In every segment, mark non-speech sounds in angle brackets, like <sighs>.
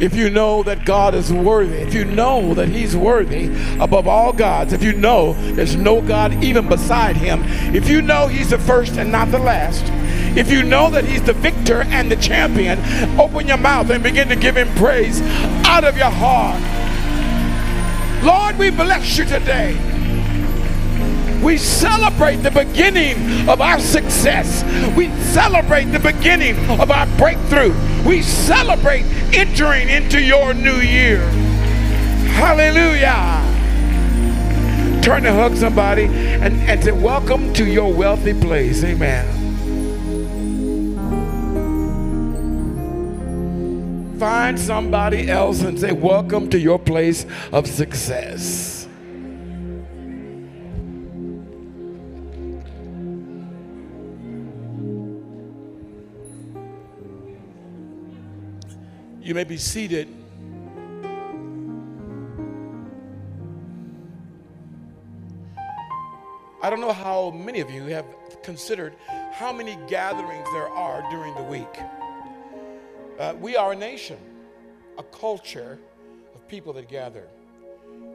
if you know that God is worthy, if you know that He's worthy above all gods, if you know there's no God even beside Him, if you know He's the first and not the last, if you know that He's the victor and the champion, open your mouth and begin to give Him praise out of your heart. Lord, we bless you today. We celebrate the beginning of our success. We celebrate the beginning of our breakthrough. We celebrate entering into your new year. Hallelujah. Turn to hug somebody and, and say, Welcome to your wealthy place. Amen. Find somebody else and say, Welcome to your place of success. You may be seated. I don't know how many of you have considered how many gatherings there are during the week. Uh, we are a nation, a culture of people that gather.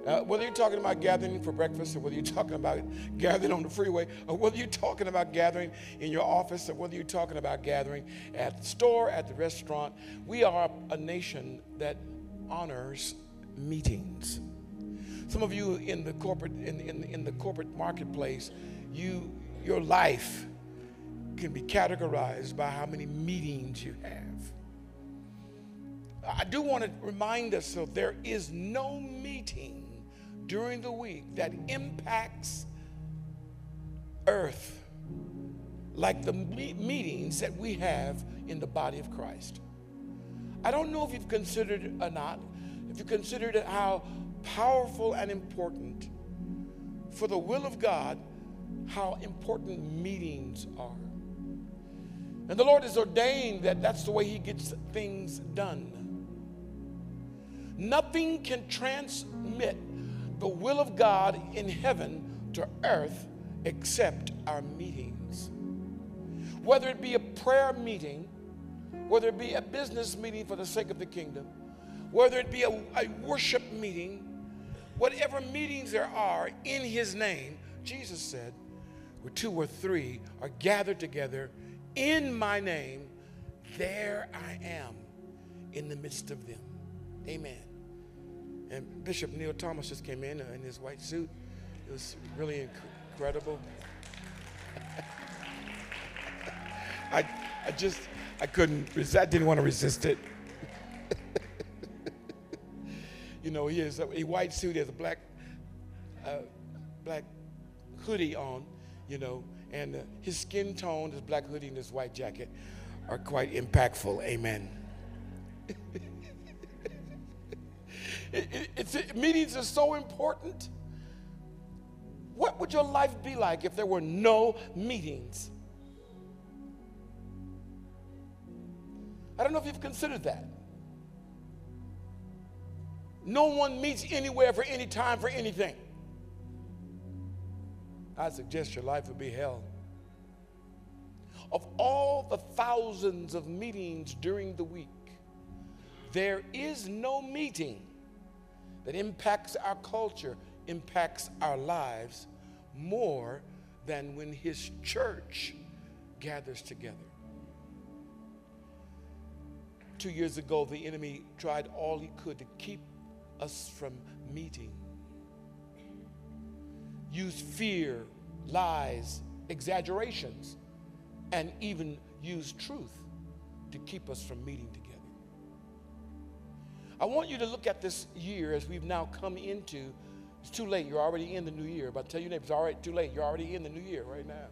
Uh, whether you're talking about gathering for breakfast or whether you're talking about <laughs> gathering on the freeway or whether you're talking about gathering in your office or whether you're talking about gathering at the store, at the restaurant, we are a nation that honors meetings. Some of you in the corporate in, in, in the corporate marketplace, you your life can be categorized by how many meetings you have. I do want to remind us that there is no meeting during the week that impacts earth like the meetings that we have in the body of Christ. I don't know if you've considered it or not, if you considered how powerful and important for the will of God, how important meetings are. And the Lord has ordained that that's the way He gets things done. Nothing can transmit the will of God in heaven to earth except our meetings. Whether it be a prayer meeting, whether it be a business meeting for the sake of the kingdom, whether it be a, a worship meeting, whatever meetings there are in His name, Jesus said, where two or three are gathered together in my name, there I am in the midst of them. Amen. And Bishop Neil Thomas just came in uh, in his white suit. It was really incredible. <laughs> I, I just, I couldn't, I didn't want to resist it. <laughs> you know, he has a, a, white suit, he has a black, uh, black hoodie on, you know, and uh, his skin tone, his black hoodie, and his white jacket are quite impactful. Amen. <laughs> It, it, meetings are so important. What would your life be like if there were no meetings? I don't know if you've considered that. No one meets anywhere for any time for anything. I suggest your life would be hell. Of all the thousands of meetings during the week, there is no meeting that impacts our culture, impacts our lives more than when his church gathers together. Two years ago, the enemy tried all he could to keep us from meeting. Use fear, lies, exaggerations, and even use truth to keep us from meeting together. I want you to look at this year as we've now come into. It's too late. You're already in the new year. But I tell your neighbors, all right, too late. You're already in the new year right now.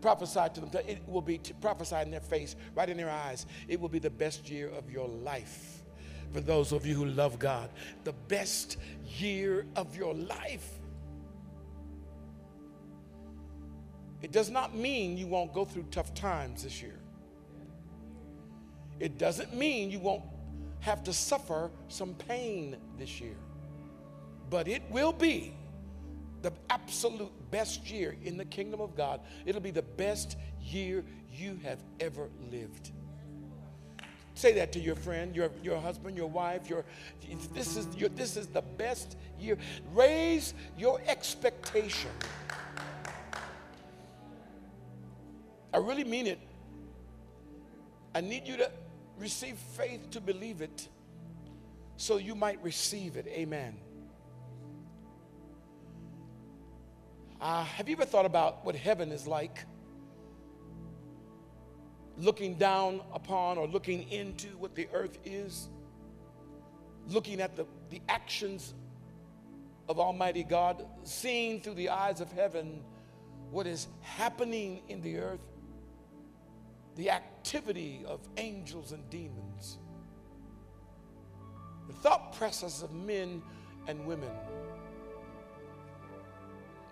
Prophesy to them. It will be prophesy in their face, right in their eyes. It will be the best year of your life. For those of you who love God, the best year of your life. It does not mean you won't go through tough times this year. It doesn't mean you won't have to suffer some pain this year. But it will be the absolute best year in the kingdom of God. It'll be the best year you have ever lived. Say that to your friend, your, your husband, your wife. Your, this, is your, this is the best year. Raise your expectation. I really mean it. I need you to receive faith to believe it so you might receive it. Amen. Uh, have you ever thought about what heaven is like? Looking down upon or looking into what the earth is, looking at the, the actions of Almighty God, seeing through the eyes of heaven what is happening in the earth the activity of angels and demons, the thought process of men and women,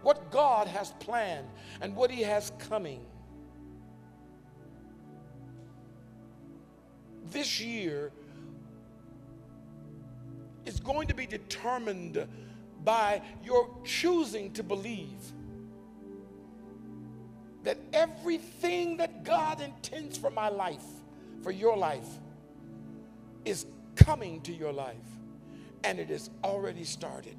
what God has planned and what He has coming. This year is going to be determined by your choosing to believe that everything that God intends for my life, for your life, is coming to your life. And it has already started.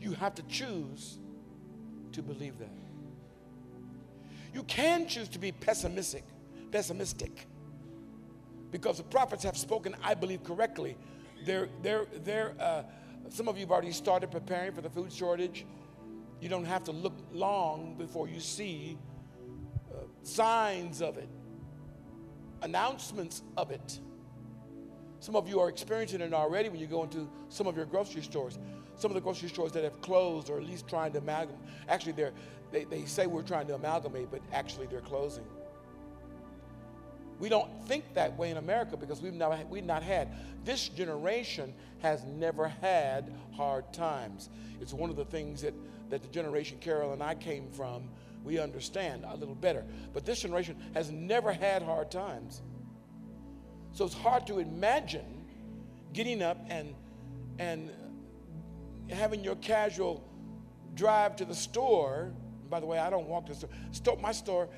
You have to choose to believe that. You can choose to be pessimistic, pessimistic. Because the prophets have spoken, I believe, correctly. They're, they're, they're, uh, some of you have already started preparing for the food shortage. You don't have to look long before you see uh, signs of it, announcements of it. Some of you are experiencing it already when you go into some of your grocery stores. Some of the grocery stores that have closed or at least trying to amalgamate. Actually, they're, they, they say we're trying to amalgamate, but actually they're closing. We don't think that way in America because we've not, we've not had, this generation has never had hard times. It's one of the things that that the generation Carol and I came from, we understand a little better. But this generation has never had hard times. So it's hard to imagine getting up and, and having your casual drive to the store. By the way, I don't walk to the store. my store,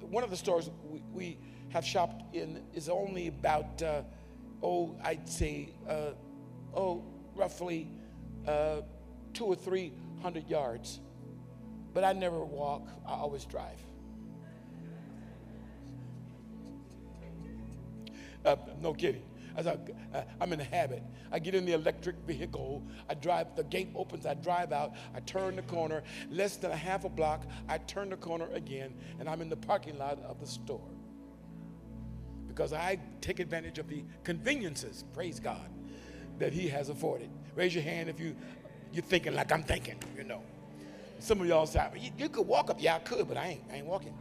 one of the stores we, we have shopped in is only about, uh, oh, I'd say, uh, oh, roughly uh, two or three 100 yards. But I never walk, I always drive. Uh, no kidding. I, am uh, in a habit. I get in the electric vehicle. I drive, the gate opens, I drive out, I turn the corner. Less than a half a block, I turn the corner again, and I'm in the parking lot of the store. Because I take advantage of the conveniences, praise God, that He has afforded. Raise your hand if you you're thinking like I'm thinking, you know. Some of y'all say, you, you could walk up. Yeah, I could, but I ain't, I ain't walking.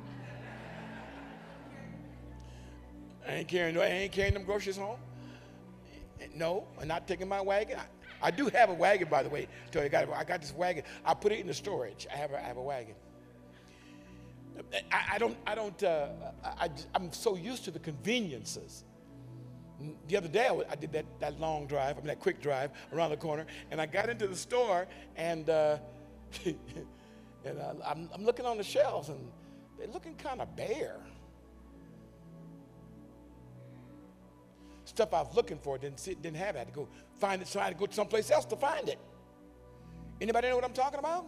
I ain't carrying, no, I ain't carrying them groceries home. No, I'm not taking my wagon. I, I do have a wagon, by the way. Tell you, I got, this wagon. I put it in the storage. I have a, I have a wagon. I, I don't, I don't, uh, I, I'm so used to the conveniences the other day I, did that, that long drive, I mean that quick drive around the corner, and I got into the store and uh, <laughs> and uh, I'm, I'm looking on the shelves and they're looking kind of bare. Stuff I was looking for didn't see, didn't have. I had to go find it, so I had to go someplace else to find it. Anybody know what I'm talking about?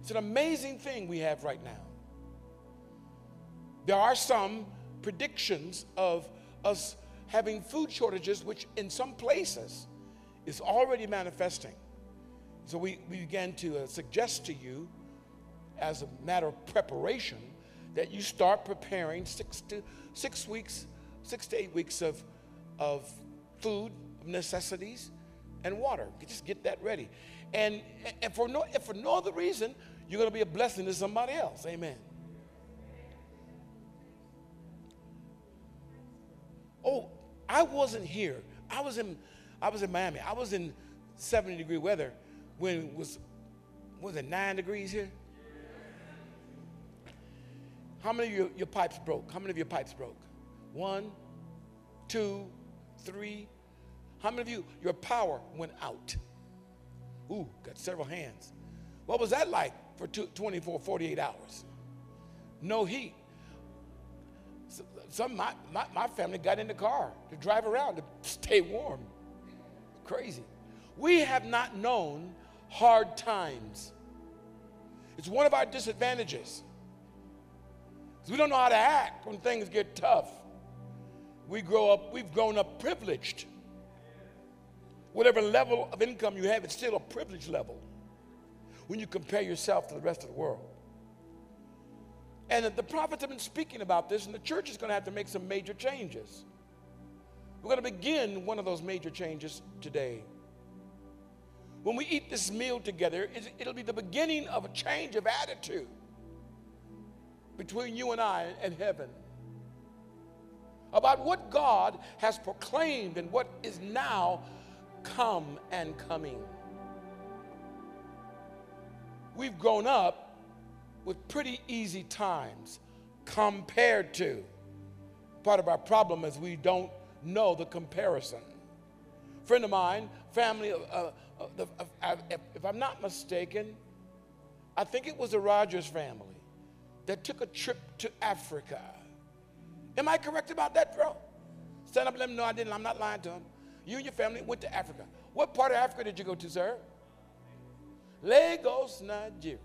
It's an amazing thing we have right now. There are some predictions of us having food shortages, which in some places is already manifesting. So we, we began to uh, suggest to you, as a matter of preparation, that you start preparing six to six weeks, six to eight weeks of, of food, necessities, and water. Just get that ready. And, and for, no, if for no other reason, you're going to be a blessing to somebody else. Amen. I wasn't here. I was in, I was in Miami. I was in 70 degree weather when it was, was it nine degrees here? How many of your, your pipes broke? How many of your pipes broke? One, two, three. How many of you, your power went out? Ooh, got several hands. What was that like for two, 24, 48 hours? No heat. Some my, my, my family got in the car to drive around to stay warm. Crazy. We have not known hard times. It's one of our disadvantages. We don't know how to act when things get tough. We grow up, we've grown up privileged. Whatever level of income you have, it's still a privilege level when you compare yourself to the rest of the world. And the prophets have been speaking about this, and the church is going to have to make some major changes. We're going to begin one of those major changes today. When we eat this meal together, it'll be the beginning of a change of attitude between you and I and heaven about what God has proclaimed and what is now come and coming. We've grown up with pretty easy times compared to. Part of our problem is we don't know the comparison. Friend of mine, family, uh, uh, uh, uh if I'm not mistaken, I think it was the Rogers family that took a trip to Africa. Am I correct about that, bro? Stand up and let them know I didn't. I'm not lying to them. You and your family went to Africa. What part of Africa did you go to, sir? Lagos, Nigeria.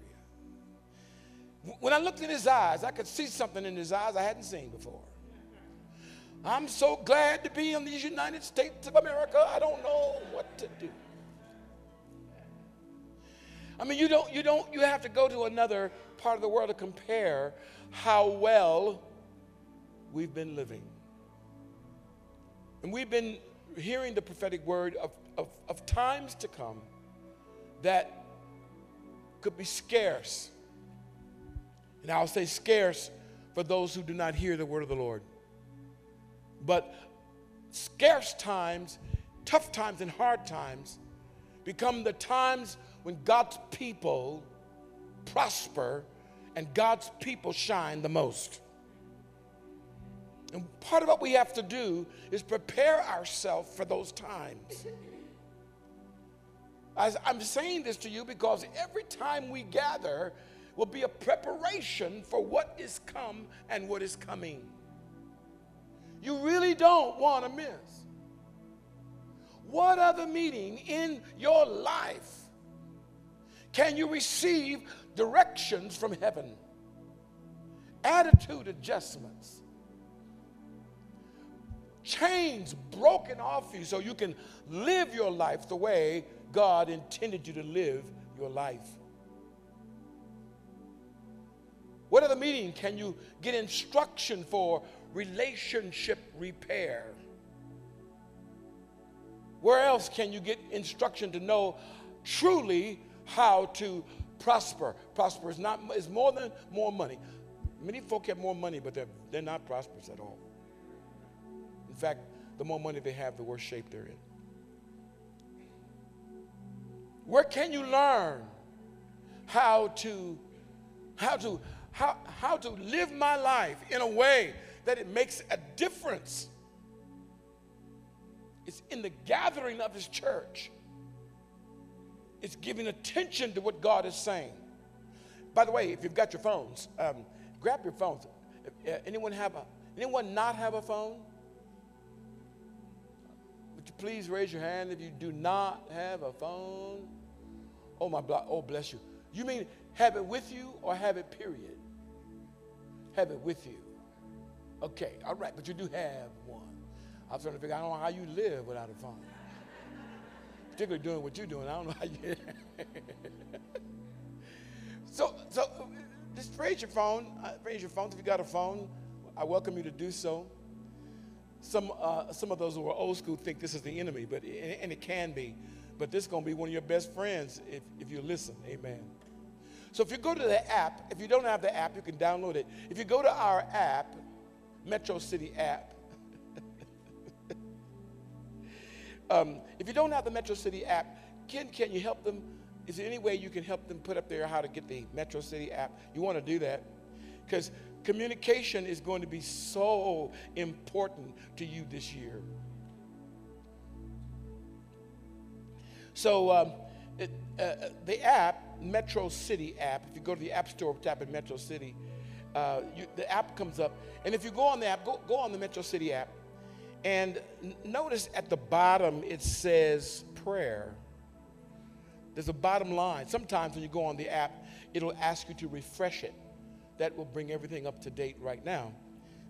When I looked in his eyes, I could see something in his eyes I hadn't seen before. I'm so glad to be in these United States of America. I don't know what to do. I mean, you don't, you don't, you have to go to another part of the world to compare how well we've been living. And we've been hearing the prophetic word of, of, of times to come that could be scarce. And I'll say scarce for those who do not hear the word of the Lord. But scarce times, tough times, and hard times become the times when God's people prosper and God's people shine the most. And part of what we have to do is prepare ourselves for those times. As I'm saying this to you because every time we gather will be a preparation for what is come and what is coming. You really don't want to miss. What other meeting in your life can you receive directions from heaven? Attitude adjustments chains broken off you so you can live your life the way God intended you to live your life. What other meeting can you get instruction for relationship repair? Where else can you get instruction to know truly how to prosper? Prosper is not is more than more money. Many folk have more money, but they're, they're not prosperous at all. In fact, the more money they have, the worse shape they're in. Where can you learn how to how to how, how to live my life in a way that it makes a difference? It's in the gathering of his church. It's giving attention to what God is saying. By the way, if you've got your phones, um, grab your phones. Uh, anyone have a anyone not have a phone? Would you please raise your hand if you do not have a phone? Oh, my, oh, bless you. You mean have it with you or have it, period? Have it with you. Okay, all right, but you do have one. I was trying to figure I don't know how you live without a phone. Particularly doing what you're doing, I don't know how you. <laughs> so, so just raise your phone. Uh, raise your phone if you got a phone. I welcome you to do so. Some, uh, some of those who are old school think this is the enemy, but and it can be. But this is going to be one of your best friends if, if you listen. Amen. So if you go to the app, if you don't have the app, you can download it. If you go to our app, Metro City app, <laughs> um, if you don't have the Metro City app, can, can you help them? Is there any way you can help them put up there how to get the Metro City app? You want to do that? Because Communication is going to be so important to you this year. So, um, it, uh, the app, Metro City app, if you go to the App Store, type in Metro City, uh, you, the app comes up. And if you go on the app, go, go on the Metro City app, and n- notice at the bottom it says prayer. There's a bottom line. Sometimes when you go on the app, it'll ask you to refresh it. That will bring everything up to date right now.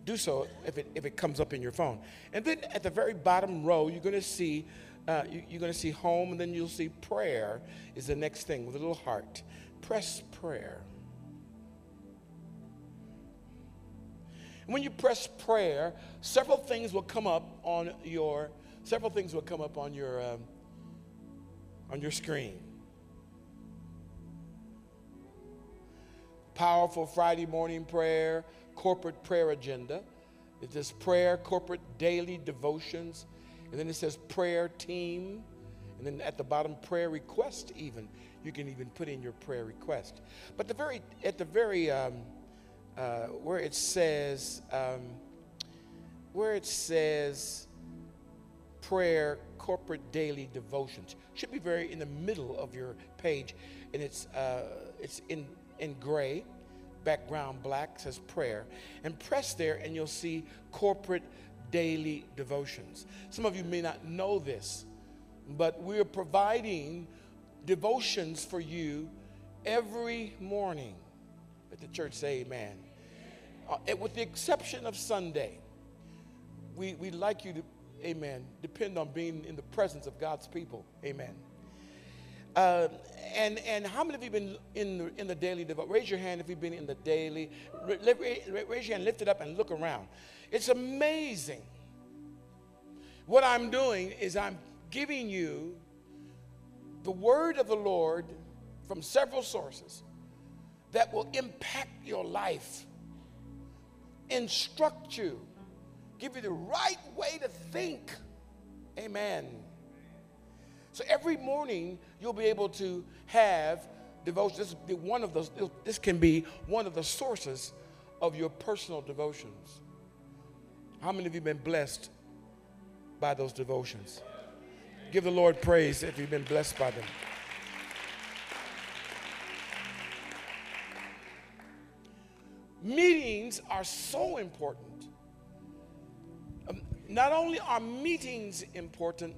Do so if it, if it comes up in your phone. And then at the very bottom row, you're going to see uh, you, you're going to see home, and then you'll see prayer is the next thing with a little heart. Press prayer. when you press prayer, several things will come up on your several things will come up on your um, on your screen. Powerful Friday morning prayer, corporate prayer agenda. It says prayer, corporate daily devotions, and then it says prayer team, and then at the bottom prayer request. Even you can even put in your prayer request. But the very at the very um, uh, where it says, um, where it says prayer corporate daily devotions should be very in the middle of your page and it's uh, it's in in gray background black says prayer and press there and you'll see corporate daily devotions some of you may not know this but we're providing devotions for you every morning let the church say amen uh, with the exception of Sunday, we, we'd like you to, amen, depend on being in the presence of God's people. Amen. Uh, and, and how many of you been in the, in the daily devotion? Raise your hand if you've been in the daily. Raise your hand, lift it up, and look around. It's amazing. What I'm doing is I'm giving you the word of the Lord from several sources that will impact your life instruct you, give you the right way to think. Amen. So every morning you'll be able to have devotion. This, one of those, this can be one of the sources of your personal devotions. How many of you have been blessed by those devotions? Give the Lord praise if you've been blessed by them. Meetings are so important. Um, not only are meetings important,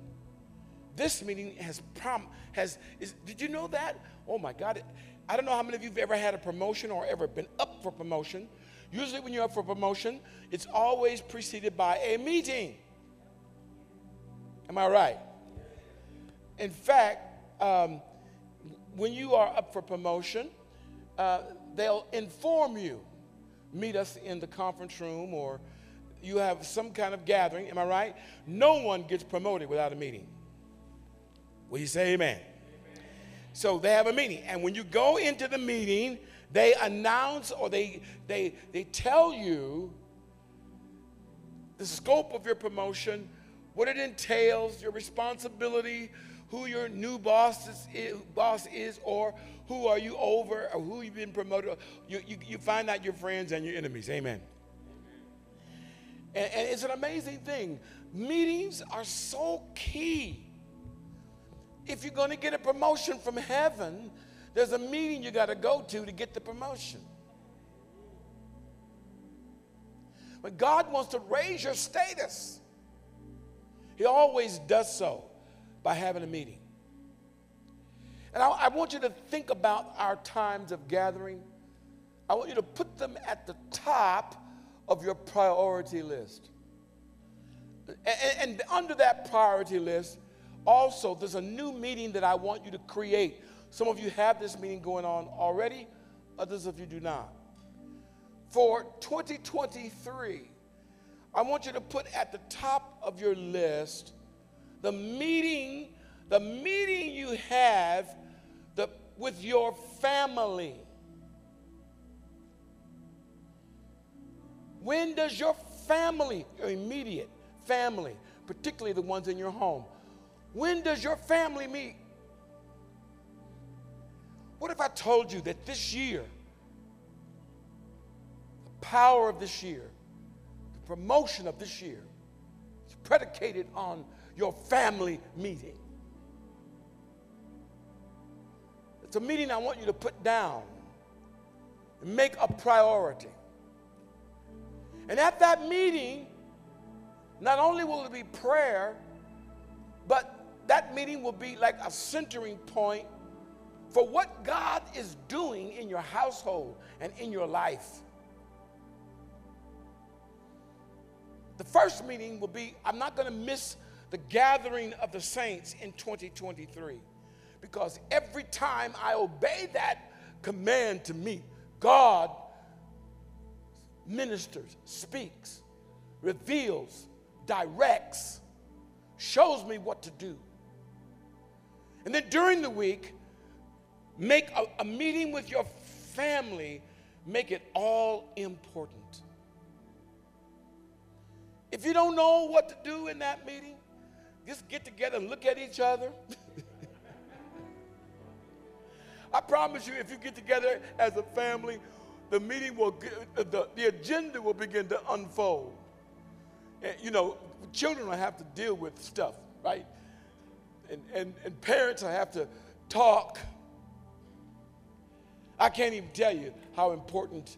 this meeting has prom has is, did you know that? Oh my God. I don't know how many of you have ever had a promotion or ever been up for promotion. Usually when you're up for promotion, it's always preceded by a meeting. Am I right? In fact, um, when you are up for promotion, uh, they'll inform you meet us in the conference room or you have some kind of gathering, am I right? No one gets promoted without a meeting. Will you say amen? amen? So they have a meeting. And when you go into the meeting, they announce or they, they, they tell you the scope of your promotion, what it entails, your responsibility, who your new boss is, boss is or who are you over or who you've been promoted. You, you, you find out your friends and your enemies. Amen. And, and it's an amazing thing. Meetings are so key. If you're going to get a promotion from heaven, there's a meeting you got to go to to get the promotion. But God wants to raise your status. He always does so by having a meeting. And I, I, want you to think about our times of gathering. I want you to put them at the top of your priority list. And, and under that priority list, also, there's a new meeting that I want you to create. Some of you have this meeting going on already, others of you do not. For 2023, I want you to put at the top of your list the meeting, the meeting you have the, with your family. When does your family, your immediate family, particularly the ones in your home, when does your family meet? What if I told you that this year, the power of this year, the promotion of this year, is predicated on your family meeting. It's a meeting I want you to put down and make a priority. And at that meeting, not only will it be prayer, but that meeting will be like a centering point for what God is doing in your household and in your life. The first meeting will be I'm not going to miss the gathering of the saints in 2023 because every time I obey that command to meet, God ministers, speaks, reveals, directs, shows me what to do. And then during the week, make a, a meeting with your family, make it all important. If you don't know what to do in that meeting, just get together and look at each other. <laughs> I promise you, if you get together as a family, the meeting will, uh, the, the agenda will begin to unfold. And, you know, children will have to deal with stuff, right? And, and, and parents will have to talk. I can't even tell you how important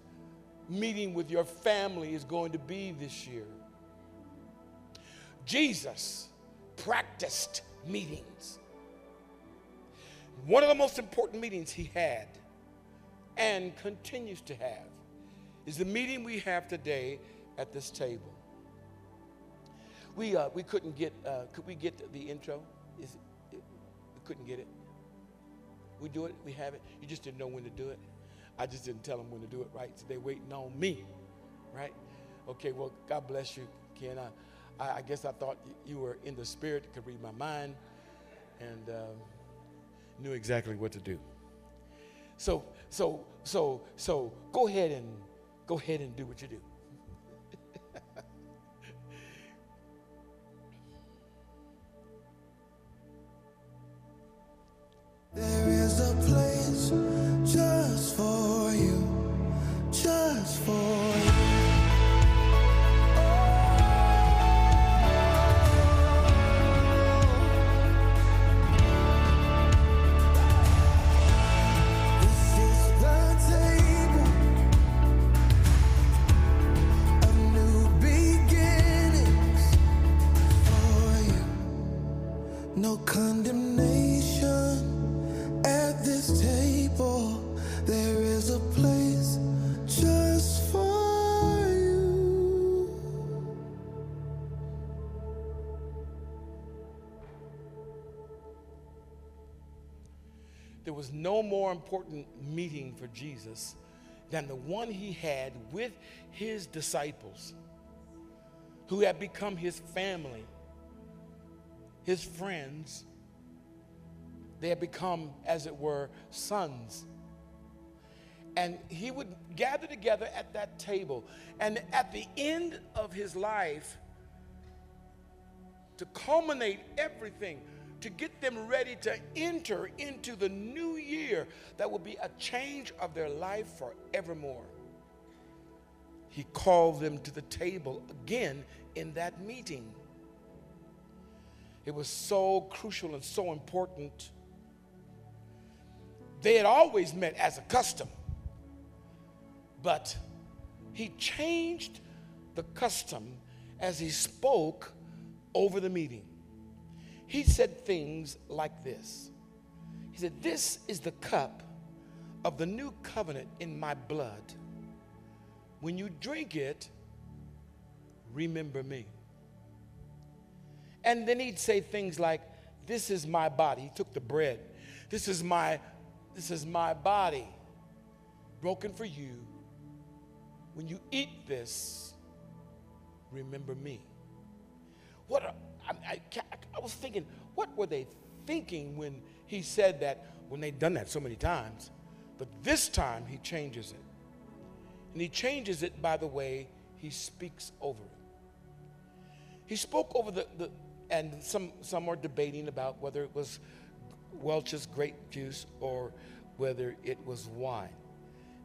meeting with your family is going to be this year. Jesus practiced meetings. One of the most important meetings he had and continues to have is the meeting we have today at this table. We, uh, we couldn't get, uh, could we get the intro? Is it, it, we couldn't get it. We do it, we have it. You just didn't know when to do it. I just didn't tell them when to do it, right? So they're waiting on me, right? Okay, well, God bless you, Ken. I, I, I guess I thought you were in the spirit, could read my mind, and uh, knew exactly what to do. So, so, so, so go ahead and go ahead and do what you do. More important meeting for Jesus than the one he had with his disciples, who had become his family, his friends. They had become, as it were, sons. And he would gather together at that table. And at the end of his life, to culminate everything, to get them ready to enter into the new year that will be a change of their life forevermore. He called them to the table again in that meeting. It was so crucial and so important. They had always met as a custom, but he changed the custom as he spoke over the meeting. He said things like this He said, This is the cup of the new covenant in my blood. When you drink it, remember me. And then he'd say things like, This is my body. He took the bread. This is my, this is my body broken for you. When you eat this, remember me. What a, I, I, I was thinking, what were they thinking when he said that, when they'd done that so many times? But this time he changes it. And he changes it by the way he speaks over it. He spoke over the, the and some, some are debating about whether it was Welch's grape juice or whether it was wine.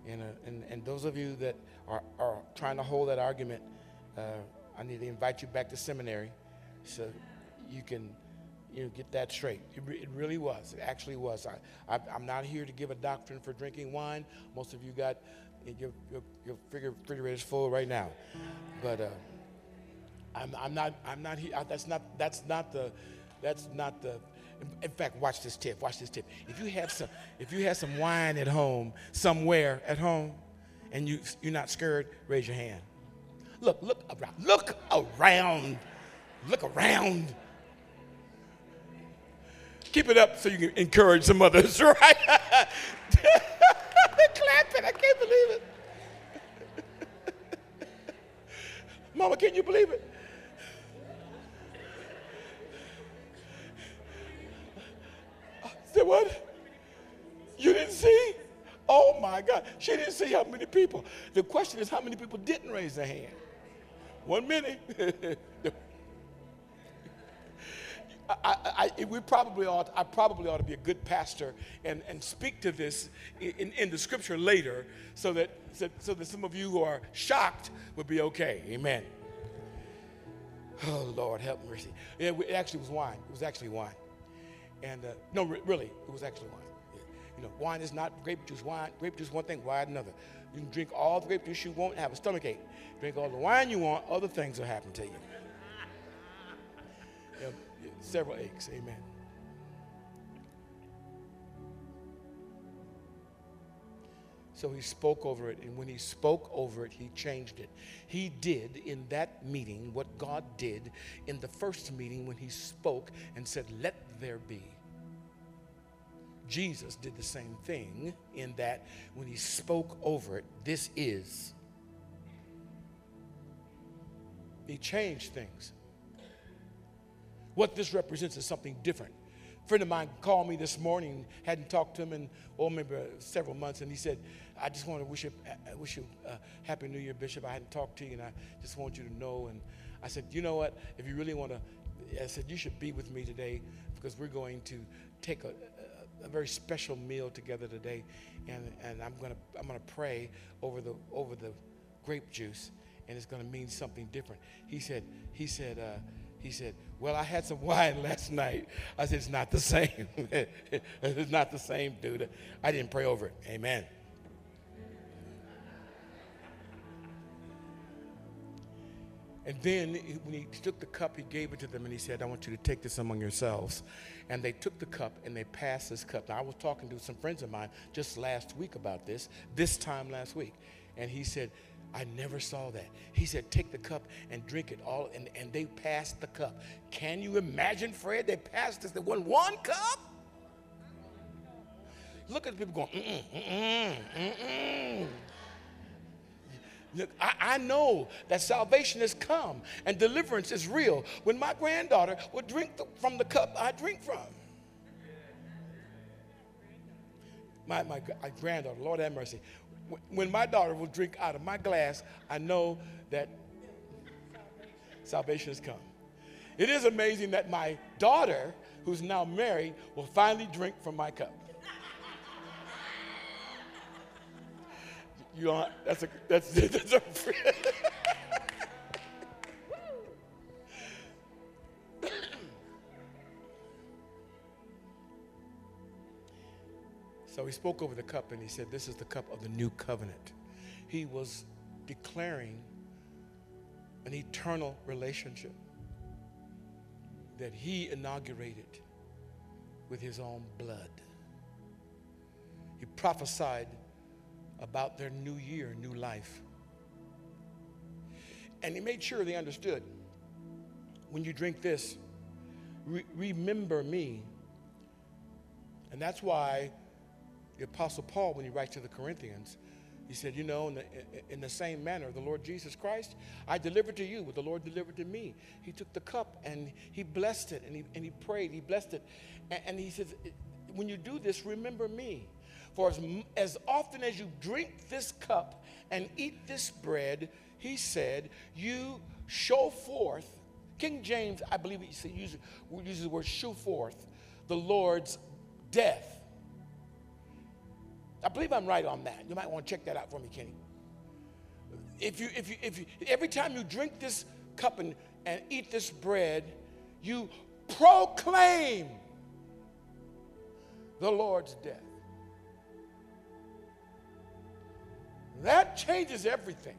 And, uh, and, and those of you that are, are trying to hold that argument, uh, I need to invite you back to seminary so you can, you know, get that straight. It, re- it really was. It actually was. I, I, I'm not here to give a doctrine for drinking wine. Most of you got your, your, your refrigerator's full right now. But uh, I'm, I'm not, I'm not here. That's not, that's not the, that's not the, in fact, watch this tip. Watch this tip. If you have some, if you have some wine at home, somewhere at home, and you, you're not scared, raise your hand. Look, look around. Look around. Look around. Keep it up so you can encourage some others, <laughs> right? Clapping. I can't believe it. Mama, can you believe it? Say what? You didn't see? Oh my God. She didn't see how many people. The question is how many people didn't raise their hand? One minute. <laughs> we probably ought, I probably ought to be a good pastor and, and speak to this in, in the scripture later so that, so, that some of you who are shocked would be okay. Amen. Oh, Lord, help mercy. Yeah, it actually was wine. It was actually wine. And uh, no, really, it was actually wine. You know, wine is not grape juice. Wine, grape juice one thing, wine another. You can drink all the grape juice you want, have a stomach ache. Drink all the wine you want, other things will happen to you. Several aches. Amen. So he spoke over it, and when he spoke over it, he changed it. He did in that meeting what God did in the first meeting when he spoke and said, Let there be. Jesus did the same thing in that when he spoke over it, this is. He changed things. What this represents is something different. A friend of mine called me this morning, hadn't talked to him in, oh, maybe uh, several months, and he said, I just want to wish you, I wish you a happy new year, Bishop. I hadn't talked to you, and I just want you to know. And I said, you know what? If you really want to, I said, you should be with me today because we're going to take a, a, a very special meal together today, and, and I'm gonna I'm gonna pray over the over the grape juice, and it's gonna mean something different. He said he said. Uh, he said, Well, I had some <laughs> wine last night. I said, It's not the same. <laughs> it's not the same, dude. I didn't pray over it. Amen. And then when he took the cup, he gave it to them and he said, I want you to take this among yourselves. And they took the cup and they passed this cup. Now, I was talking to some friends of mine just last week about this, this time last week. And he said, I never saw that. He said, Take the cup and drink it all. And, and they passed the cup. Can you imagine, Fred? They passed this. They won one cup? Look at the people going, mm-mm, mm-mm, mm-mm. Look, I, I, know that salvation has come and deliverance is real when my granddaughter would drink the, from the cup I drink from. My, my, my granddaughter, Lord have mercy. When my daughter will drink out of my glass, I know that salvation has come. It is amazing that my daughter, who's now married, will finally drink from my cup. You know, that's a that's <laughs> that's a So he spoke over the cup and he said, This is the cup of the new covenant. He was declaring an eternal relationship that he inaugurated with his own blood. He prophesied about their new year, new life. And he made sure they understood when you drink this, re- remember me. And that's why the Apostle Paul, when he writes to the Corinthians, he said, You know, in the, in the same manner, the Lord Jesus Christ, I delivered to you what the Lord delivered to me. He took the cup and he blessed it and he, and he prayed, he blessed it. And, and he says, When you do this, remember me. For as, as often as you drink this cup and eat this bread, he said, you show forth. King James, I believe he uses, uses the word show forth the Lord's death. I believe I'm right on that. You might want to check that out for me, Kenny. If you, if you, if you, every time you drink this cup and, and eat this bread, you proclaim the Lord's death. That changes everything.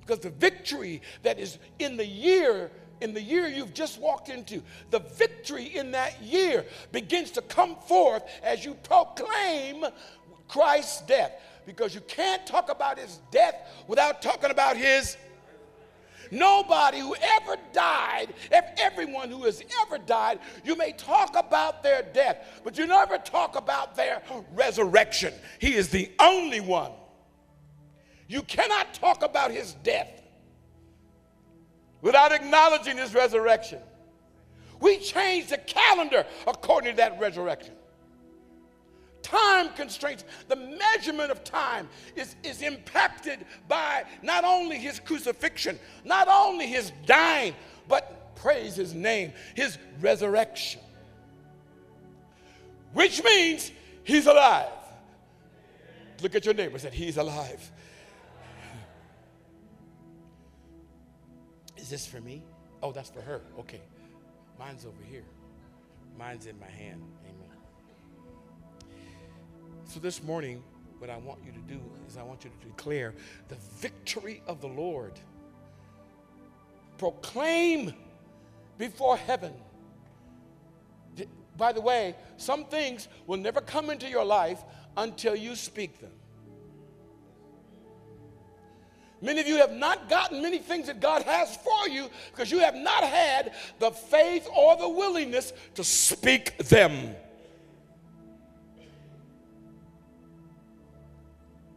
Because the victory that is in the year, in the year you've just walked into, the victory in that year begins to come forth as you proclaim Christ's death. Because you can't talk about his death without talking about his Nobody who ever died, everyone who has ever died, you may talk about their death, but you never talk about their resurrection. He is the only one. You cannot talk about his death without acknowledging his resurrection. We change the calendar according to that resurrection time constraints. The measurement of time is, is impacted by not only his crucifixion, not only his dying, but praise his name, his resurrection. Which means he's alive. Look at your neighbor and said, He's alive. This for me? Oh, that's for her. Okay. Mine's over here. Mine's in my hand. Amen. So this morning, what I want you to do is I want you to declare the victory of the Lord. Proclaim before heaven. By the way, some things will never come into your life until you speak them. Many of you have not gotten many things that God has for you because you have not had the faith or the willingness to speak them.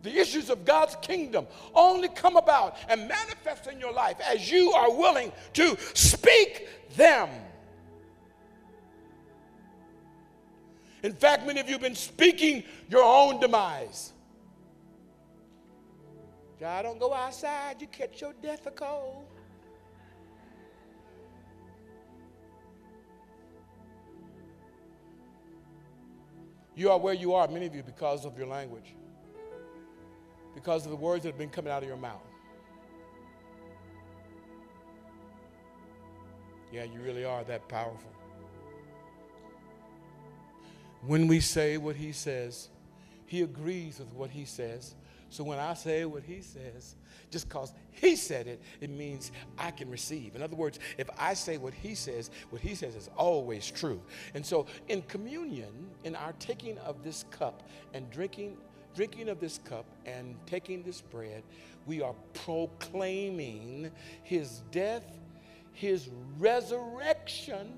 the issues of God's kingdom only come about and manifest in your life as you are willing to speak them. In fact, many of you have been speaking your own demise. God, don't go outside, you catch your death of cold. You are where you are, many of you, because of your language because of the words that have been coming out of your mouth. Yeah, you really are that powerful. When we say what he says, he agrees with what he says. So when I say what he says, just because he said it, it means I can receive. In other words, if I say what he says, what he says is always true. And so in communion, in our taking of this cup and drinking drinking of this cup and taking this bread, we are proclaiming his death, his resurrection,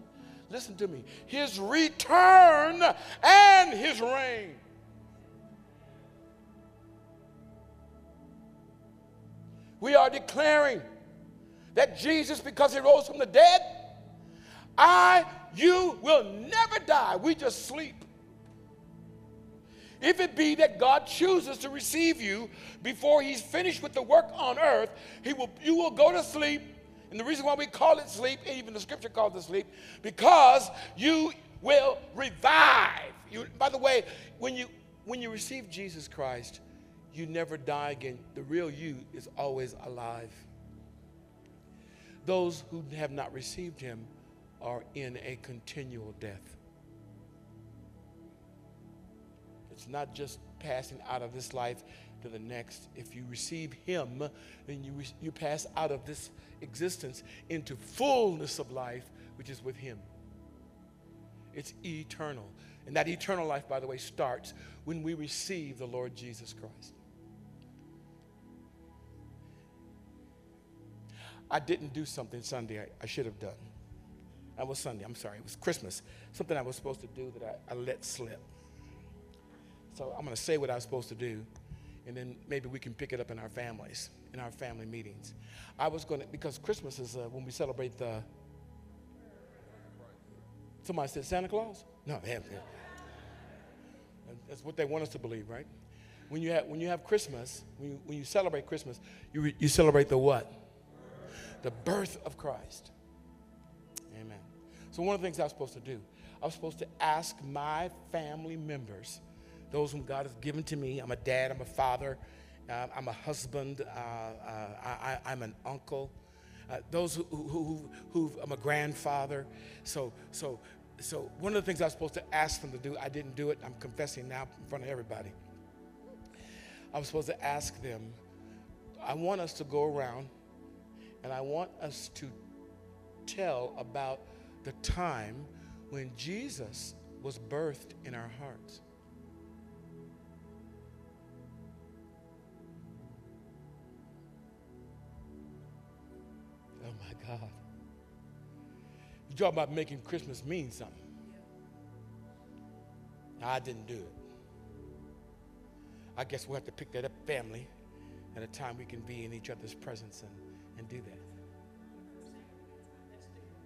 listen to me, his return and his reign. We are declaring that Jesus, because he rose from the dead, I, you will never die. We just sleep. If it be that God chooses to receive you before he's finished with the work on earth, he will, you will go to sleep. And the reason why we call it sleep, even the scripture calls it sleep, because you will revive. You, by the way, when you, when you receive Jesus Christ, you never die again. The real you is always alive. Those who have not received him are in a continual death. It's not just passing out of this life to the next. If you receive Him, then you, you pass out of this existence into fullness of life, which is with Him. It's eternal. And that eternal life, by the way, starts when we receive the Lord Jesus Christ. I didn't do something Sunday I, I should have done. That was Sunday, I'm sorry, it was Christmas. Something I was supposed to do that I, I let slip. So I'm going to say what I was supposed to do, and then maybe we can pick it up in our families, in our family meetings. I was going to, because Christmas is uh, when we celebrate the. Somebody said Santa Claus? No, yeah, yeah. That's what they want us to believe, right? When you have, when you have Christmas, when you, when you celebrate Christmas, you, you celebrate the what? The birth of Christ. Amen. So, one of the things I was supposed to do, I was supposed to ask my family members those whom God has given to me. I'm a dad, I'm a father, uh, I'm a husband, uh, uh, I, am an uncle. uh, those who, who, who, who, I'm a grandfather. So, so, so one of the things I was supposed to ask them to do, I didn't do it. I'm confessing now in front of everybody. I was supposed to ask them, I want us to go around and I want us to tell about the time when Jesus was birthed in our hearts. Oh my God. You talk about making Christmas mean something. I didn't do it. I guess we'll have to pick that up, family, at a time we can be in each other's presence and, and do that.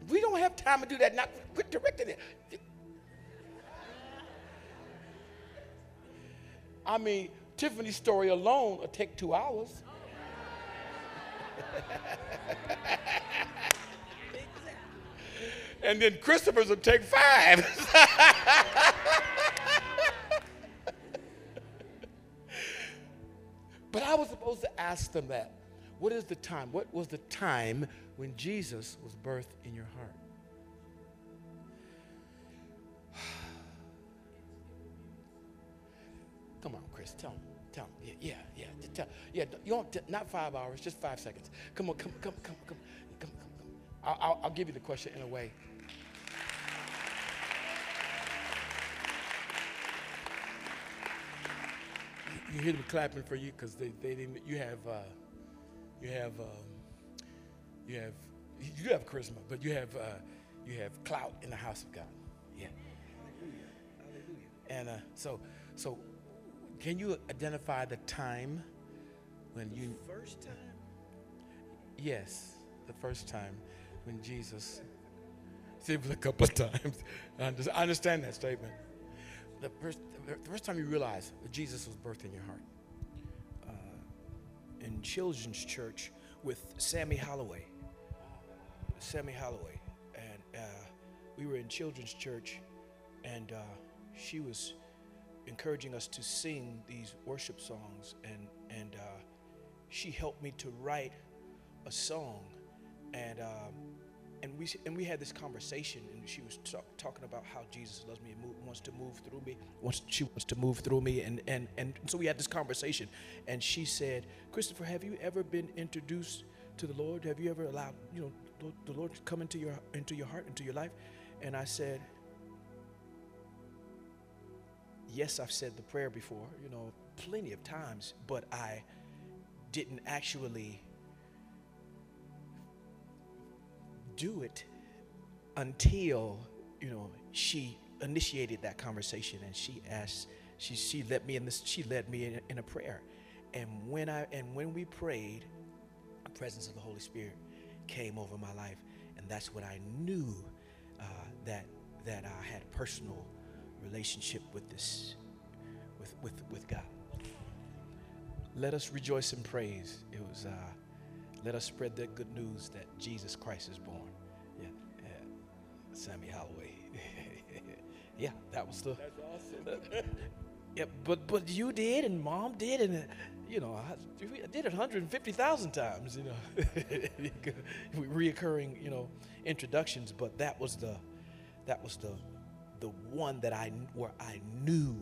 We don't have time to do that. Not quit directing it. I mean, Tiffany's story alone will take two hours. and then Christopher's will take five. <laughs> but I was supposed to ask them that. What is the time? What was the time when Jesus was birthed in your heart? <sighs> Come on, Chris, tell him. Tell him. Yeah, yeah, yeah. Tell, yeah, you don't, not five hours, just five seconds. Come on, come, come, come, come, come, come. come. I'll, I'll, I'll give you the question in a way. You hear them clapping for you because they, they didn't. You have, uh, you have, um, you have, you do have charisma, but you have, uh, you have clout in the house of God. Yeah. Hallelujah. Hallelujah. And uh, so, so can you identify the time when you First time? Yes, the first time when Jesus. See, it was a couple of times. I understand that statement. The first, the first time you realize Jesus was birthed in your heart. Children's church with Sammy Holloway. Sammy Holloway. And uh, we were in children's church, and uh, she was encouraging us to sing these worship songs, and, and uh, she helped me to write a song. And, um, and, we, and we had this conversation, and she was talk, talking about how Jesus loves me and move, wants to move through me. Wants, she wants to move through me. And, and, and so we had this conversation, and she said, Christopher, have you ever been introduced to the Lord? Have you ever allowed you know the- Lord to come into your into your heart, into your life? And I said, Yes, I've said the prayer before, you know, plenty of times, but I didn't actually do it until you know she initiated that conversation and she asked she she led me in this she led me in, in a prayer. And when i and when we prayed the presence of the holy spirit came over my life. And that's what i knew uh, that that i had a personal relationship with this with with with god. Let us rejoice and praise. It was uh, let us spread that good news that jesus christ is born. Sammy holloway <laughs> yeah that was the That's awesome. <laughs> yeah, but but you did, and mom did, and you know I, we did it 150,000 times. You know, <laughs> reoccurring you know introductions, but that was the that was the the one that I where I knew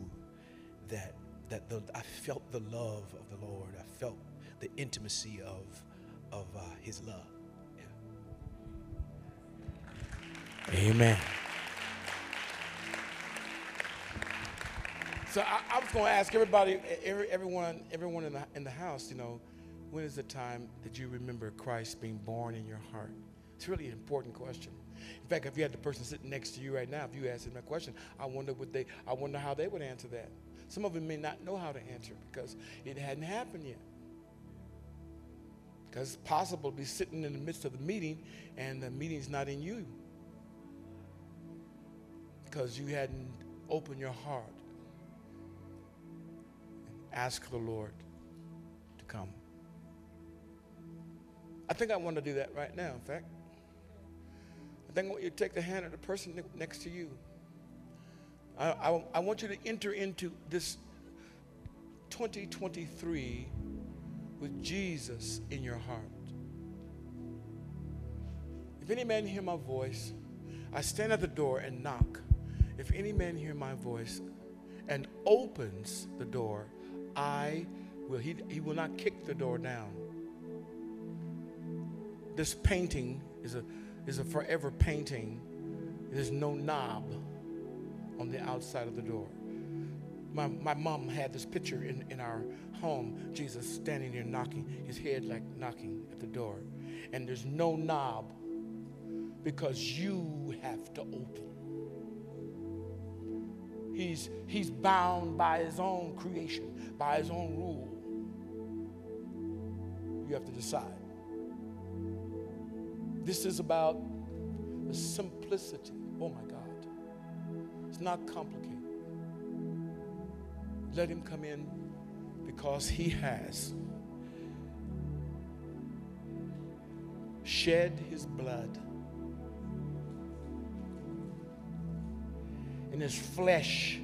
that that the I felt the love of the Lord. I felt the intimacy of of uh, His love. Amen. So I, I was going to ask everybody, every, everyone, everyone in the, in the house, you know, when is the time that you remember Christ being born in your heart? It's really an important question. In fact, if you had the person sitting next to you right now, if you asked them that question, I wonder what they, I wonder how they would answer that. Some of them may not know how to answer because it hadn't happened yet. Because it's possible to be sitting in the midst of the meeting and the meeting's not in you because you hadn't opened your heart and asked the Lord to come. I think I want to do that right now, in fact. I think I want you to take the hand of the person next to you. I, I, I want you to enter into this 2023 with Jesus in your heart. If any man hear my voice, I stand at the door and knock. If any man hear my voice and opens the door, I will, he, he will not kick the door down. This painting is a, is a forever painting. There's no knob on the outside of the door. My, my mom had this picture in, in our home, Jesus standing there knocking, his head like knocking at the door. And there's no knob because you have to open. He's, he's bound by his own creation, by his own rule. You have to decide. This is about the simplicity. Oh my God. It's not complicated. Let him come in because he has shed his blood. And his flesh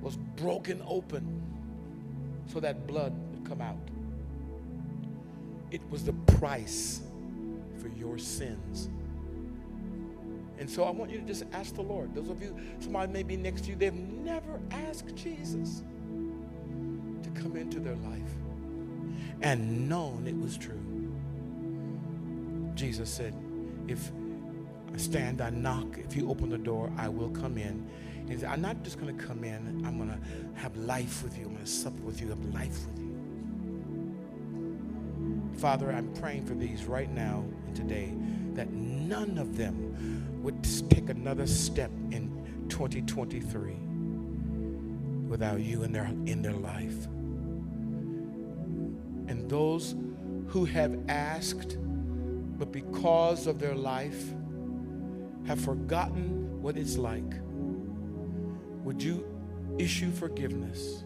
was broken open so that blood would come out. It was the price for your sins. And so I want you to just ask the Lord. Those of you, somebody may be next to you, they've never asked Jesus to come into their life and known it was true. Jesus said, If stand, I knock, if you open the door, I will come in. He said, I'm not just going to come in, I'm going to have life with you. I'm going to sup with you, have life with you. Father, I'm praying for these right now and today that none of them would take another step in 2023 without you in their, in their life. And those who have asked, but because of their life have forgotten what it's like, would you issue forgiveness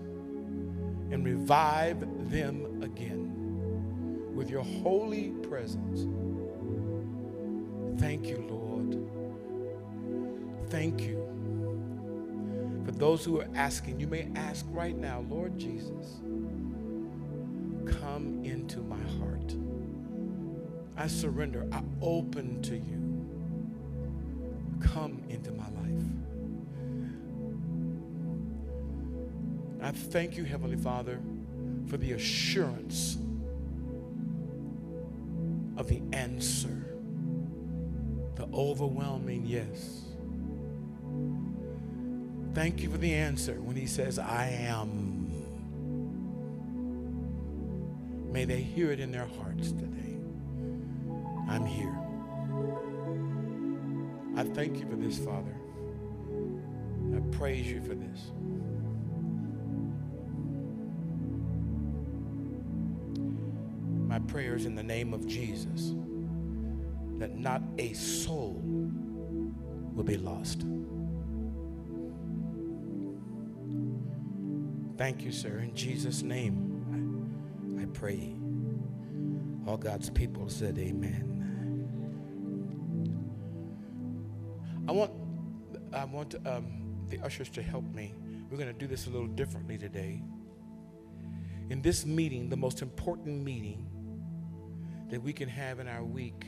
and revive them again with your holy presence? Thank you, Lord thank you. For those who are asking, you may ask right now, Lord Jesus, come into my heart. I surrender. I open to you. Come into my life. I thank you, Heavenly Father, for the assurance of the answer, the overwhelming yes. Thank you for the answer when he says, I am. May they hear it in their hearts today. I'm here. I thank you for this, Father. I praise you for this. My prayers in the name of Jesus that not a soul will be lost. Thank you, sir. In Jesus' name, I, I pray. All God's people said, Amen. I want, I want um, the ushers to help me. We're going to do this a little differently today. In this meeting, the most important meeting that we can have in our week,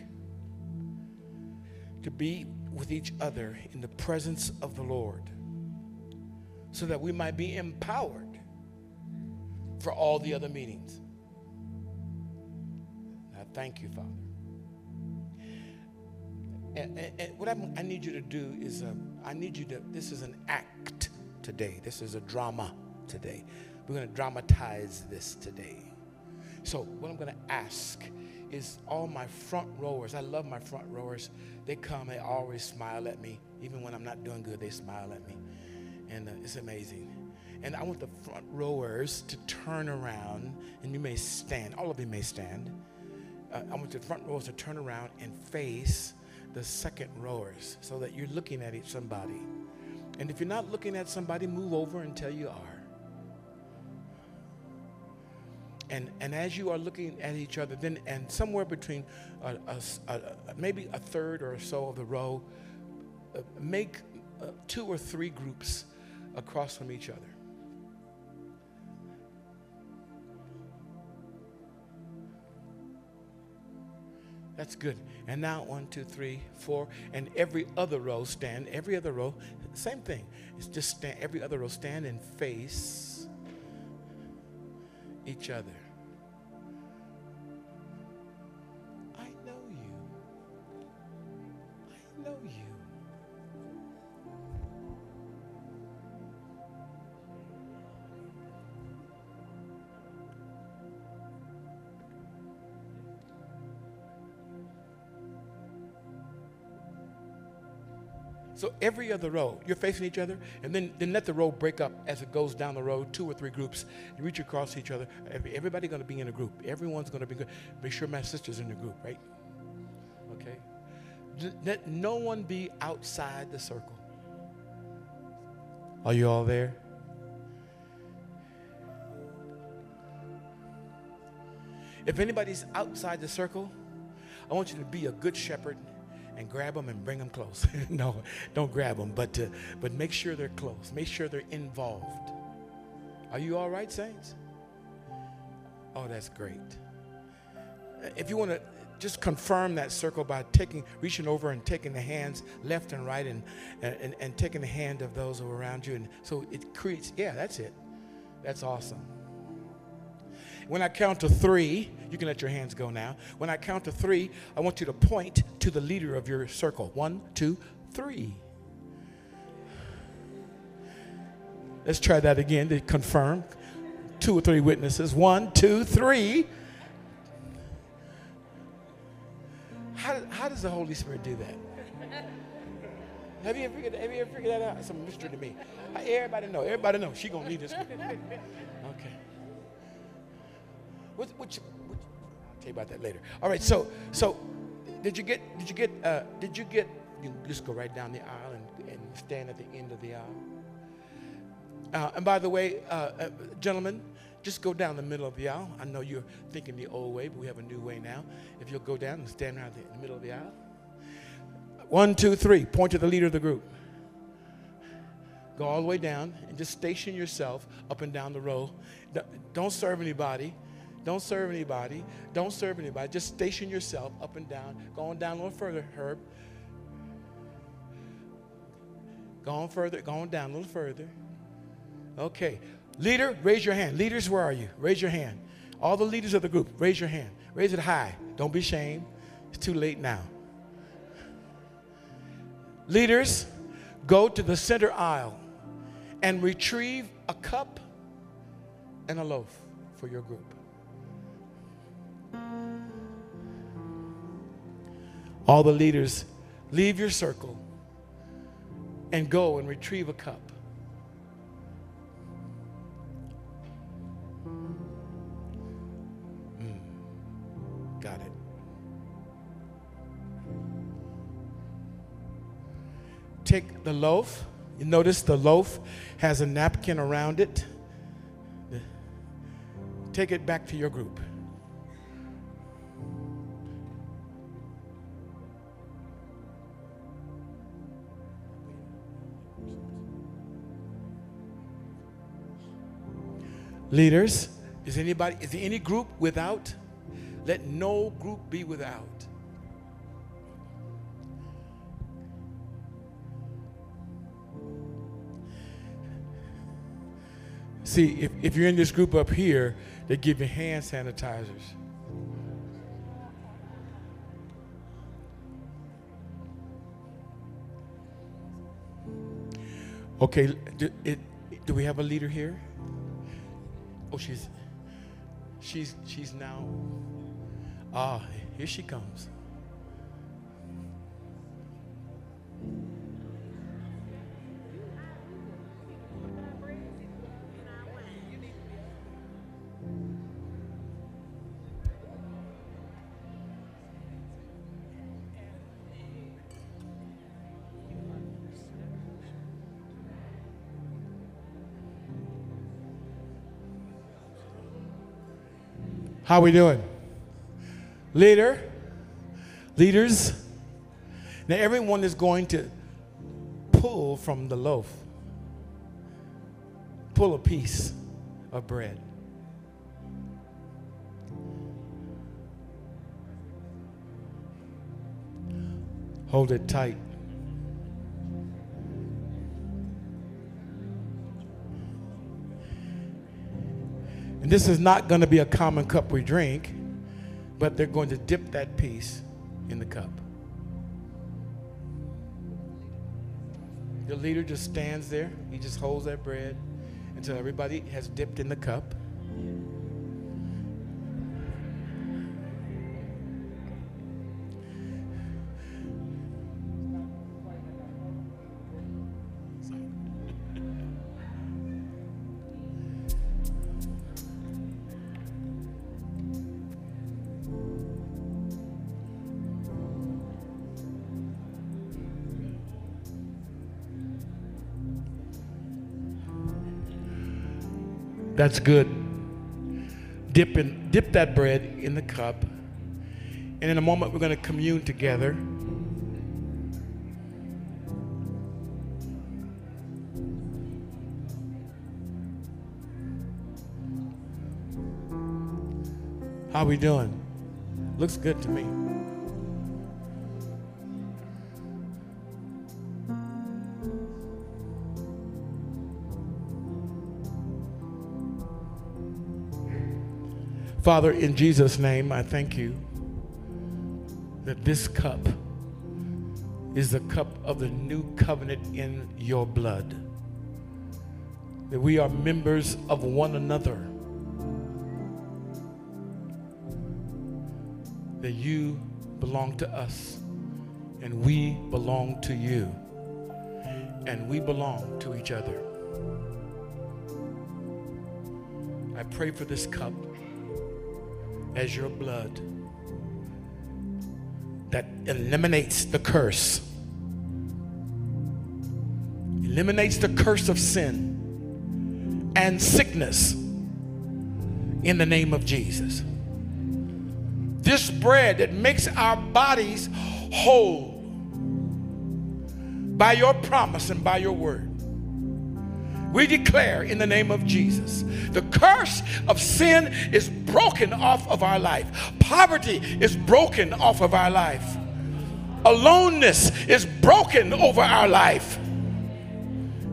to be with each other in the presence of the Lord so that we might be empowered for all the other meetings. I thank you, Father. And, and, and what I'm, i need you to do is, um, I need you to, this is an act today. This is a drama today. We're going to dramatize this today. So, what I'm going to ask is all my front rowers, I love my front rowers. They come, they always smile at me. Even when I'm not doing good, they smile at me. And uh, it's amazing. And I want the front rowers to turn around, and you may stand, all of you may stand. Uh, I want the front rowers to turn around and face the second rowers so that you're looking at each somebody. And if you're not looking at somebody, move over until you are. And, and as you are looking at each other, then and somewhere between a, a, a, maybe a third or so of the row, uh, make uh, two or three groups across from each other. That's good. And now one, two, three, four, and every other row stand. Every other row, same thing. It's just stand. Every other row stand and face each other. So every other row, you're facing each other, and then, then let the row break up as it goes down the road, two or three groups. You reach across each other. Every- Everybody going to be in a group. Everyone's going to be good. Make sure my sister's in the group, right? Okay. Let no one be outside the circle. Are you all there? If anybody's outside the circle, I want you to be a good shepherd and grab them and bring them close. <laughs> no, don't grab them, but, uh, but make sure they're close. Make sure they're involved. Are you all right, saints? Oh, that's great. If you want to just confirm that circle by taking, reaching over and taking the hands left and right and, and, and taking the hand of those who are around you. And so it creates, yeah, that's it. That's awesome. When I count to three, you can let your hands go now. When I count to three, I want you to point to the leader of your circle. One, two, three. Let's try that again to confirm. Two or three witnesses. One, two, three. How, how does the Holy Spirit do that? Have you ever figured, have you ever figured that out? It's a mystery to me. Everybody know. Everybody know. She gonna lead this. group. I'll tell you about that later. All right. So, so did you get? Did you get? Uh, did you get? You just go right down the aisle and, and stand at the end of the aisle. Uh, and by the way, uh, uh, gentlemen, just go down the middle of the aisle. I know you're thinking the old way, but we have a new way now. If you'll go down and stand right in the middle of the aisle. One, two, three. Point to the leader of the group. Go all the way down and just station yourself up and down the row. Don't serve anybody. Don't serve anybody. Don't serve anybody. Just station yourself up and down. Go on down a little further, Herb. Go on further. Go on down a little further. Okay. Leader, raise your hand. Leaders, where are you? Raise your hand. All the leaders of the group, raise your hand. Raise it high. Don't be ashamed. It's too late now. Leaders, go to the center aisle and retrieve a cup and a loaf for your group. All the leaders, leave your circle and go and retrieve a cup. Mm. Got it. Take the loaf. You notice the loaf has a napkin around it. Take it back to your group. Leaders, is anybody, is there any group without? Let no group be without. See, if, if you're in this group up here, they give you hand sanitizers. Okay, do, it, do we have a leader here? Oh, she's she's she's now. Ah, here she comes. How we doing? Leader, leaders. Now everyone is going to pull from the loaf. Pull a piece of bread. Hold it tight. This is not going to be a common cup we drink, but they're going to dip that piece in the cup. The leader just stands there. He just holds that bread until everybody has dipped in the cup. That's good. Dip, in, dip that bread in the cup. And in a moment, we're going to commune together. How we doing? Looks good to me. Father, in Jesus' name, I thank you that this cup is the cup of the new covenant in your blood. That we are members of one another. That you belong to us and we belong to you. And we belong to each other. I pray for this cup as your blood that eliminates the curse, eliminates the curse of sin and sickness in the name of Jesus. This bread that makes our bodies whole by your promise and by your word. We declare in the name of Jesus the curse of sin is broken off of our life, poverty is broken off of our life, aloneness is broken over our life.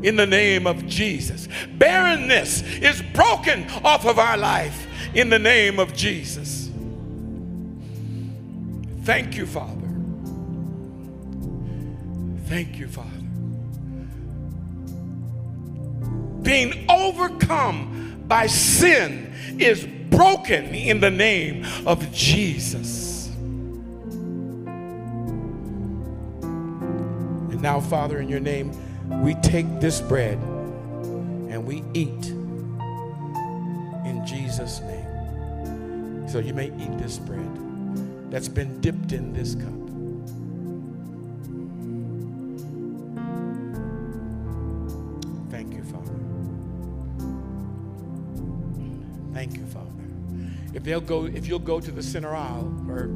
In the name of Jesus. Barrenness is broken off of our life in the name of Jesus. Thank you, Father. Thank you, Father. Being overcome by sin is broken in the name of Jesus. And now, Father, in your name, we take this bread and we eat in Jesus' name. So you may eat this bread that's been dipped in this cup. They'll go, if you'll go to the center aisle, or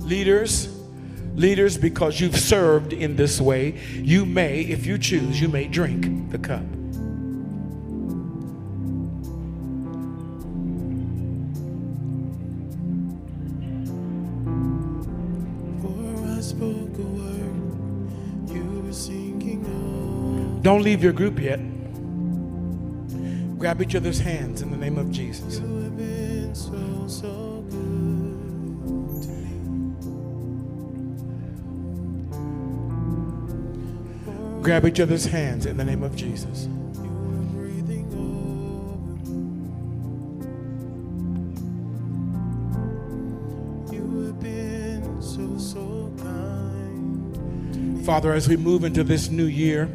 leaders, leaders, because you've served in this way, you may, if you choose, you may drink the cup. Before I spoke a word, you were singing. Don't leave your group yet. Grab each other's hands in the name of Jesus. You have been so, so good to me. Grab each other's hands in the name of Jesus. You were breathing over me. You have been so, so kind. Father, as we move into this new year,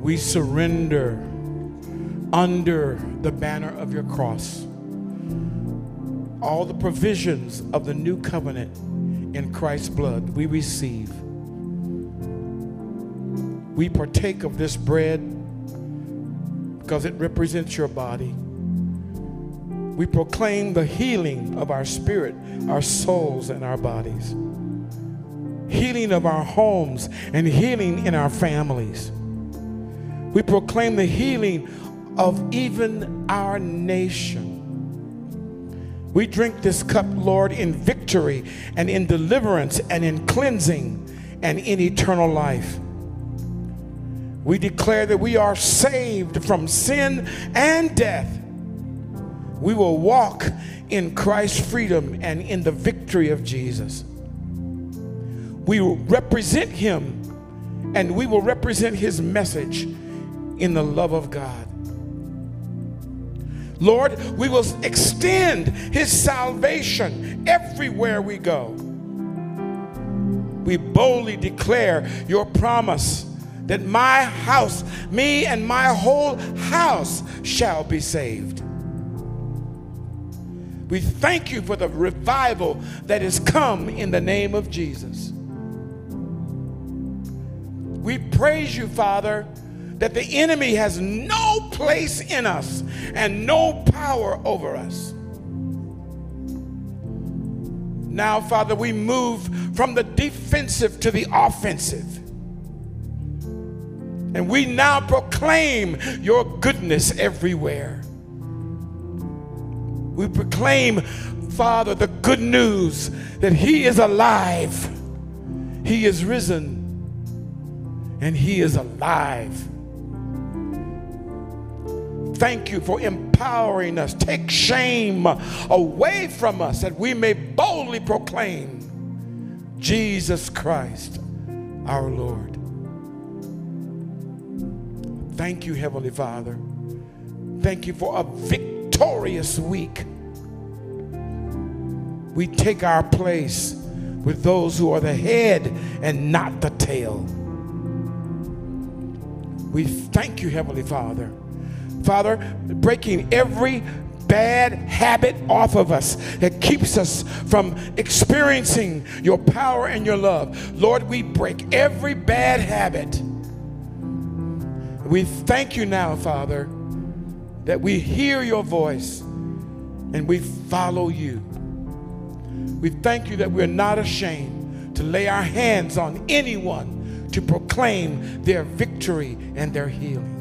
we surrender under the banner of your cross all the provisions of the new covenant in Christ's blood we receive. We partake of this bread because it represents your body. We proclaim the healing of our spirit, our souls, and our bodies. Healing of our homes and healing in our families. We proclaim the healing of even our nation We drink this cup, Lord, in victory and in deliverance and in cleansing and in eternal life. We declare that we are saved from sin and death. We will walk in Christ's freedom and in the victory of Jesus. We will represent Him and we will represent His message in the love of God. Lord, we will extend His salvation everywhere we go. We boldly declare your promise that my house, me and my whole house shall be saved. We thank you for the revival that has come in the name of Jesus. We praise you, Father, that the enemy has no place in us and no power over us. Now, Father, we move from the defensive to the offensive. And we now proclaim your goodness everywhere. We proclaim, Father, the good news that He is alive, He is risen, and He is alive. Thank you for empowering us. Take shame away from us that we may boldly proclaim Jesus Christ, our Lord. Thank you, Heavenly Father. Thank you for a victorious week. We take our place with those who are the head and not the tail. We thank you, Heavenly Father. Father, breaking every bad habit off of us that keeps us from experiencing your power and your love. Lord, we break every bad habit we thank you now, Father, that we hear your voice and we follow you. We thank you that we're not ashamed to lay our hands on anyone to proclaim their victory and their healing.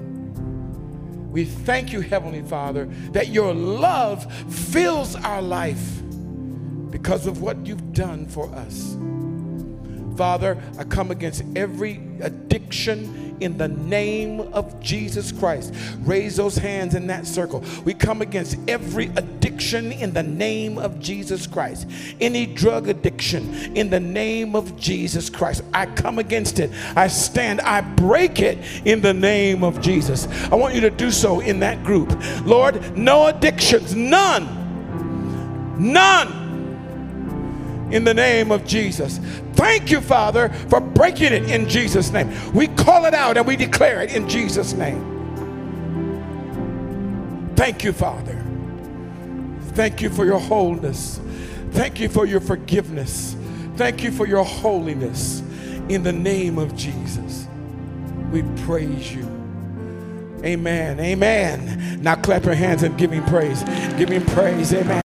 We thank you, Heavenly Father, that your love fills our life because of what you've done for us. Father, I come against every addiction in the name of Jesus Christ. Raise those hands in that circle. We come against every addiction in the name of Jesus Christ. Any drug addiction in the name of Jesus Christ. I come against it. I stand, I break it in the name of Jesus. I want you to do so in that group. Lord, no addictions, none. None in the name of Jesus. Thank you, Father, for breaking it in Jesus' name. We call it out and we declare it in Jesus' name. Thank you, Father. Thank you for your wholeness. Thank you for your forgiveness. Thank you for your holiness. In the name of Jesus, we praise you. Amen. Amen. Now clap your hands and give him praise. Give him praise. Amen.